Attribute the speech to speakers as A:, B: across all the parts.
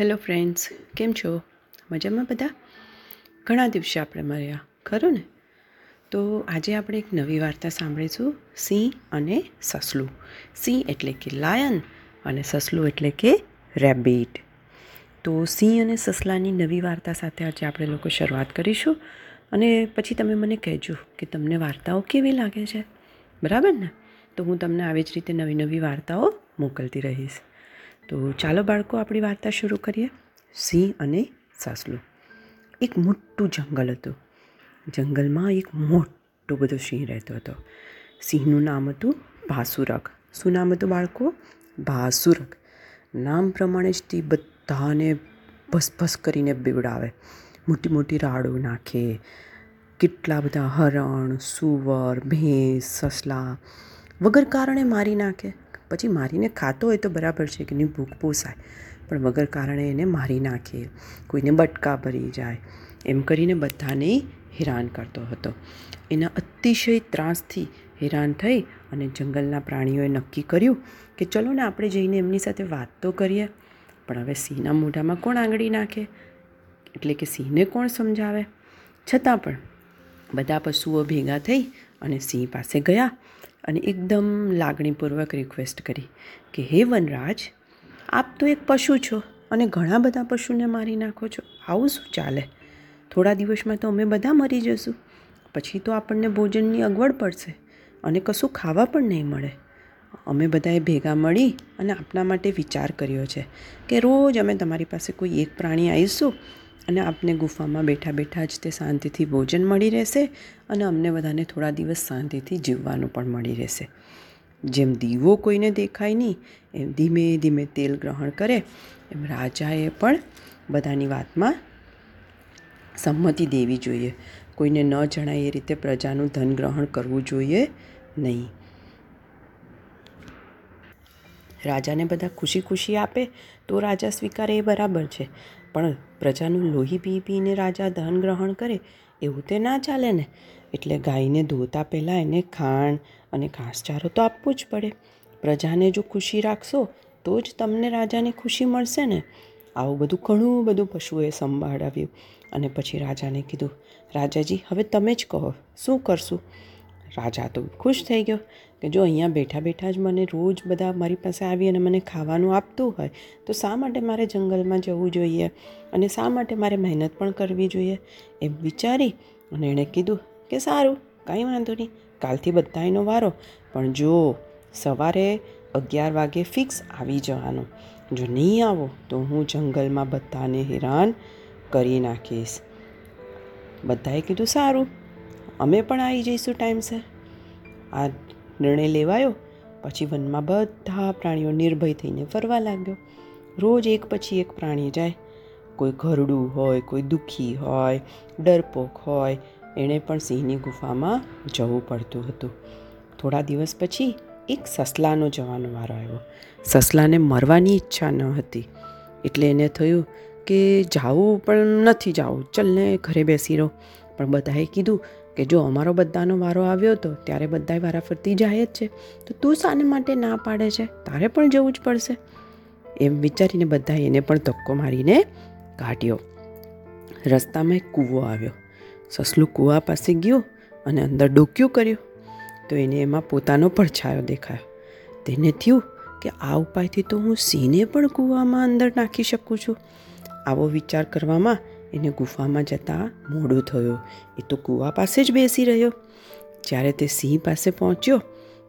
A: Hello friends, કેમ છો? મજામાં બધા? ઘણા દિવસે આપણે મળ્યા, ખરું ને? તો આજે આપણે એક નવી વાર્તા સાંભળીશું, સિંહ અને સસલું. સિંહ એટલે કે લાયન અને સસલું એટલે કે રેબિટ. તો સિંહ અને સસલાની નવી વાર્તા સાથે આજે આપણે લોકો શરૂઆત કરીશું અને પછી તમે મને કહેજો કે તમને વાર્તાઓ કેવી લાગે છે. બરાબર ને? તો હું તમને આવી જ રીતે નવી નવી વાર્તાઓ મોકલતી રહીશ. તો ચાલો બાળકો, આપણી વાર્તા શરૂ કરીએ. સિંહ અને સાસલું. એક મોટું જંગલ હતું. જંગલમાં એક મોટો બધો સિંહ રહેતો હતો. સિંહનું નામ હતું ભાસુરક શું નામ હતું બાળકો? ભાસુરક નામ પ્રમાણે જ તે બધાને ભસભસ કરીને બીવડાવે. મોટી મોટી રાડો નાખે. કેટલા બધા હરણ, સુવર, ભેંસ, સસલા વગર કારણે મારી નાખે. પછી મારીને ખાતો હોય તો બરાબર છે કે એની ભૂખ પોસાય. પણ વગર કારણે એને મારી નાખે, કોઈને બટકા ભરી જાય, એમ કરીને બધાને હેરાન કરતો હતો. એના અતિશય ત્રાસથી હેરાન થઈ અને જંગલના પ્રાણીઓએ નક્કી કર્યું કે ચલો ને આપણે જઈને એમની સાથે વાત તો કરીએ. પણ હવે સિંહના મોઢામાં કોણ આંગળી નાખે? એટલે કે સિંહને કોણ સમજાવે? છતાં પણ બધા પશુઓ ભેગા થઈ અને સિંહ પાસે ગયા અને એકદમ લાગણીપૂર્વક રિક્વેસ્ટ કરી કે, હે વનરાજ, આપ તો એક પશુ છો અને ઘણા બધા પશુને મારી નાખો છો. આવું શું ચાલે? થોડા દિવસમાં તો અમે બધા મરી જશું. પછી તો આપણને ભોજનની અગવડ પડશે અને કશું ખાવા પણ નહીં મળે. અમે બધાએ ભેગા મળી અને આપના માટે વિચાર કર્યો છે કે રોજ અમે તમારી પાસે કોઈ એક પ્રાણી આવીશું અને આપને ગુફામાં બેઠા બેઠા જ તે શાંતિથી ભોજન મળી રહેશે અને અમને બધાને થોડા દિવસ શાંતિથી જીવવાનું પણ મળી રહેશે. જેમ દીવો કોઈને દેખાય નહીં, એમ ધીમે ધીમે તેલ ગ્રહણ કરે, એમ રાજાએ પણ બધાની વાતમાં સંમતિ દેવી જોઈએ. કોઈને ન જણાય એ રીતે પ્રજાનું ધન ગ્રહણ કરવું જોઈએ નહીં. રાજાને બધા ખુશી ખુશી આપે, તો રાજા સ્વીકારે એ બરાબર છે. પણ પ્રજાનું લોહી પી પીને રાજા ધન ગ્રહણ કરે, એવું તે ના ચાલે ને. એટલે ગાયને ધોતા પહેલાં એને ખાણ અને ઘાસચારો તો આપવું જ પડે. પ્રજાને જો ખુશી રાખશો, તો જ તમને રાજાને ખુશી મળશે ને. આવું બધું ઘણું બધું પશુએ સંભાળાવ્યું અને પછી રાજાને કીધું, રાજાજી, હવે તમે જ કહો, શું કરશું? રાજા તો ખુશ થઈ ગયો કે જો અહીંયા બેઠા બેઠા જ મને રોજ બધા મારી પાસે આવી અને મને ખાવાનું આપતું હોય, તો શા માટે મારે જંગલમાં જવું જોઈએ? અને શા માટે મારે મહેનત પણ કરવી જોઈએ? એમ વિચારી અને એણે કીધું કે સારું, કાંઈ વાંધો નહીં, કાલથી બધા એનો વારો. પણ જો સવારે અગિયાર વાગે ફિક્સ આવી જવાનું, જો નહીં આવો, તો હું જંગલમાં બધાને હેરાન કરી નાખીશ. બધાએ કીધું સારું અમે પણ આવી જઈશું ટાઈમસર આ નિર્ણય લેવાયો, પછી વનમાં બધા પ્રાણીઓ નિર્ભય થઈને ફરવા લાગ્યો. રોજ એક પછી એક પ્રાણી જાય. કોઈ ઘરડું હોય, કોઈ દુઃખી હોય, ડરપોક હોય, એણે પણ સિંહની ગુફામાં જવું પડતું હતું. થોડા દિવસ પછી એક સસલાનો જવાનો વારો આવ્યો. સસલાને મરવાની ઈચ્છા ન હતી. એટલે એને થયું કે જાવું પણ નથી જાવું. ચલને ઘરે બેસી રહો. પણ બધાએ કીધું કે જો અમારો બધાનો વારો આવ્યો હતો ત્યારે બધા વારાફરતી જાય જ છે. તો તું શાને માટે ના પાડે છે? તારે પણ જવું જ પડશે. એમ વિચારીને બધા એને પણ ધક્કો મારીને કાઢ્યો. રસ્તામાં એક કૂવો આવ્યો. સસલું કૂવા પાસે ગયું અને અંદર ડોક્યું કર્યું. તો એને એમાં પોતાનો પડછાયો દેખાયો. તેને થયું કે આ ઉપાયથી તો હું સિંહને પણ કૂવામાં અંદર નાખી શકું છું. આવો વિચાર કરવામાં એને ગુફામાં જતાં મોડું થયું. એ તો કૂવા પાસે જ બેસી રહ્યો. જ્યારે તે સિંહ પાસે પહોંચ્યો,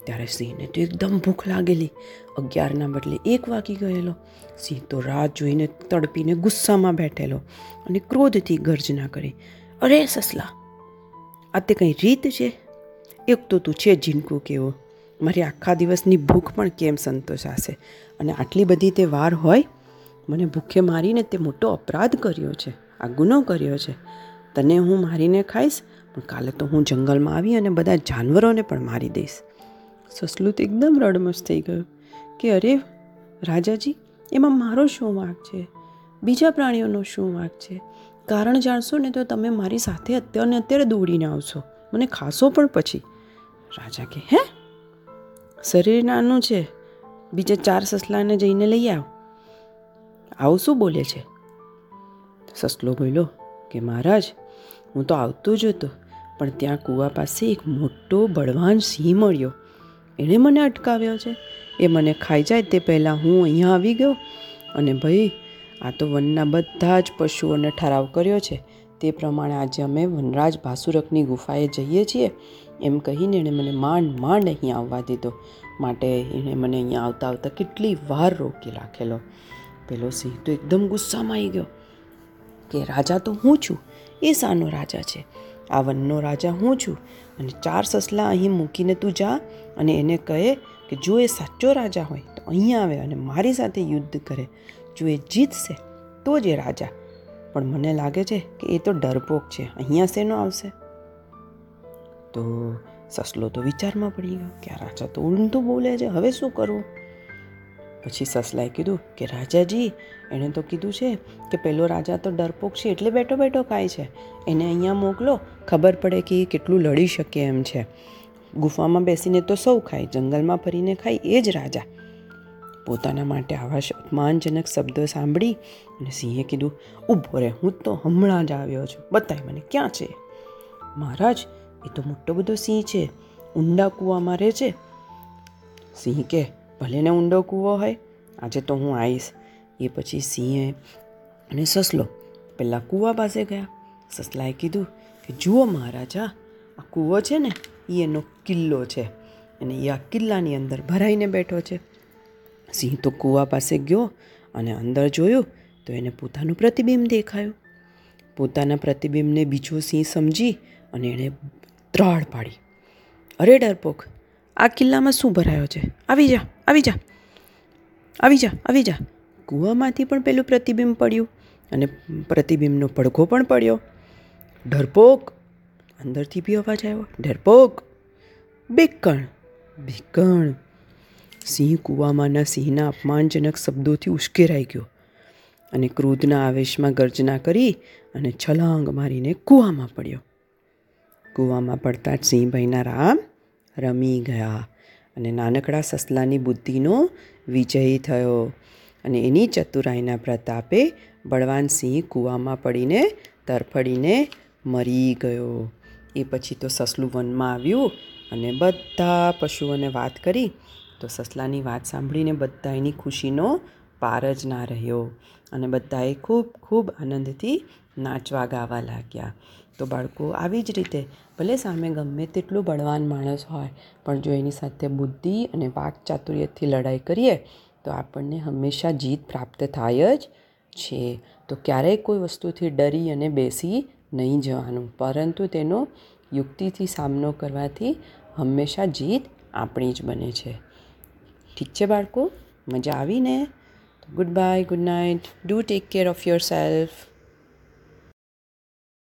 A: ત્યારે સિંહને તો એકદમ ભૂખ લાગેલી. અગિયારના બદલે એક વાગી ગયેલો. સિંહ તો રાત જોઈને તડપીને ગુસ્સામાં બેઠેલો અને ક્રોધથી ગર્જના કરી, અરે સસલા, આ તે કંઈ રીત છે? એક તો તું છે ઝીણકું કેવો. મારી આખા દિવસની ભૂખ પણ કેમ સંતોષાશે? અને આટલી બધી તે વાર હોય? મને ભૂખે મારીને તે મોટો અપરાધ કર્યો છે. આ ગુનો કર્યો છે. તને હું મારીને ખાઈશ, પણ કાલે તો હું જંગલમાં આવી અને બધા જાનવરોને પણ મારી દઈશ. સસલું એકદમ રડમસ થઈ ગયું કે અરે, રાજાજી, એમાં મારો શું વાંક છે? બીજા પ્રાણીઓનો શું વાંક છે? કારણ જાણશો ને તો તમે મારી સાથે અત્યારે અત્યારે દોડીને આવશો. મને ખાશો પણ પછી. રાજા કે, હે? શરીર નાનું છે. બીજા ચાર સસલાને જઈને લઈ આવ. આવું શું બોલે છે? સસલો બોલ્યો કે, મહારાજ, હું તો આવતો જ હતો, પણ ત્યાં કૂવા પાસે એક મોટો બળવાન સિંહ મળ્યો. એણે મને અટકાવ્યો છે. એ મને ખાઈ જાય તે પહેલાં હું અહીંયા આવી ગયો. અને ભાઈ, આ તો વનના બધા જ પશુઓને ઠરાવ કર્યો છે. તે પ્રમાણે આજે અમે વનરાજ ભાસુરકની ગુફાએ જઈએ છીએ. એમ કહીને એણે મને માંડ માંડ અહીંયા આવવા દીધો. માટે એણે મને અહીંયા આવતા આવતા કેટલી વાર રોકી રાખેલો. પેલો સિંહ તો એકદમ ગુસ્સામાં આવી ગયો. કે રાજા તો હું છું. એ સાનો રાજા છે. આ વનનો રાજા હું છું. અને ચાર સસલા અહીં મૂકીને તું જા અને એને કહે કે જો એ સાચો રાજા હોય તો અહીંયા આવે અને મારી સાથે યુદ્ધ કરે. જો એ જીતશે તો જ એ રાજા. પણ મને લાગે છે કે એ તો ડરપોક છે. અહીંયા શેનો આવશે? તો સસલો તો વિચારમાં પડી ગયો કે આ રાજા તો ઊંધું બોલે છે. હવે શું કરવું પછી સસલાએ કીધું કે, રાજાજી, એણે તો કીધું છે કે, પેલો રાજા તો ડરપોક છે એટલે બેઠો બેઠો ખાય છે. એને અહીંયા મોકલો, ખબર પડે કે એ કેટલું લડી શકે એમ છે. ગુફામાં બેસીને તો સૌ ખાય, જંગલમાં ફરીને ખાય એ જ રાજા. પોતાના માટે આવા અપમાનજનક શબ્દો સાંભળી અને સિંહે કીધું ઊભો રહે હું તો હમણાં જ આવ્યો છું. બતાય મને, ક્યાં છે? મહારાજ, એ તો મોટો બધો સિંહ છે. ઊંડા કૂવામાં રહે છે. સિંહ કે ભલે ને ઊંડો કૂવો હોય, આજે તો હું આવીશ એ પછી સિંહે અને સસલો પહેલાં કૂવા પાસે ગયા. સસલાએ કીધું કે, જુઓ મહારાજા, આ કૂવો છે ને એ એનો કિલ્લો છે અને એ આ કિલ્લાની અંદર ભરાઈને બેઠો છે. સિંહ તો કૂવા પાસે ગયો અને અંદર જોયું તો એને પોતાનું પ્રતિબિંબ દેખાયું. પોતાના પ્રતિબિંબને બીજો સિંહ સમજી અને એણે ત્રાળ પાડી. અરે ડરપોક આ કિલ્લામાં શું ભરાયો છે? આવી જા આવી જા. આવી જા આવી જા. કૂવામાંથી પણ પેલું પ્રતિબિંબ પડ્યું અને પ્રતિબિંબનો પડઘો પણ પડ્યો. ડરપોક અંદરથી બી અવાજ આવ્યો. ડરપોક બેકણ બેકણ સિંહ કૂવામાંના સિંહના અપમાનજનક શબ્દોથી ઉશ્કેરાઈ ગયો અને ક્રોધના આવેશમાં ગર્જના કરી અને છલાંગ મારીને કૂવામાં પડ્યો. કૂવામાં પડતા જ સિંહભાઈના રામ રમી ગયા અને નાનકડા સસલાની બુદ્ધિનો વિજય થયો અને એની ચતુરાઈના પ્રતાપે બળવાન સિંહ કૂવામાં પડીને તરફડીને મરી ગયો. એ પછી તો સસલું વનમાં આવ્યું અને બધા પશુઓને વાત કરી તો સસલાની વાત સાંભળીને બધા એની ખુશીનો પાર જ ના રહ્યો અને બધાએ ખૂબ ખૂબ આનંદથી નાચવા ગાવા લાગ્યા. તો બાળકો, આવી જ રીતે ભલે સામે ગમે તેટલું બળવાન માણસ હોય, પણ જો એની સાથે બુદ્ધિ અને વાક ચાતુર્યથી લડાઈ કરીએ, તો આપણને હંમેશા જીત પ્રાપ્ત થાય જ છે. તો ક્યારેય કોઈ વસ્તુથી ડરી અને બેસી નહીં જવાનું, પરંતુ તેનો યુક્તિથી સામનો કરવાથી હંમેશા જીત આપણી જ બને છે. ઠીક છે બાળકો? મજા આવીને? Goodbye, good night. Do take care of yourself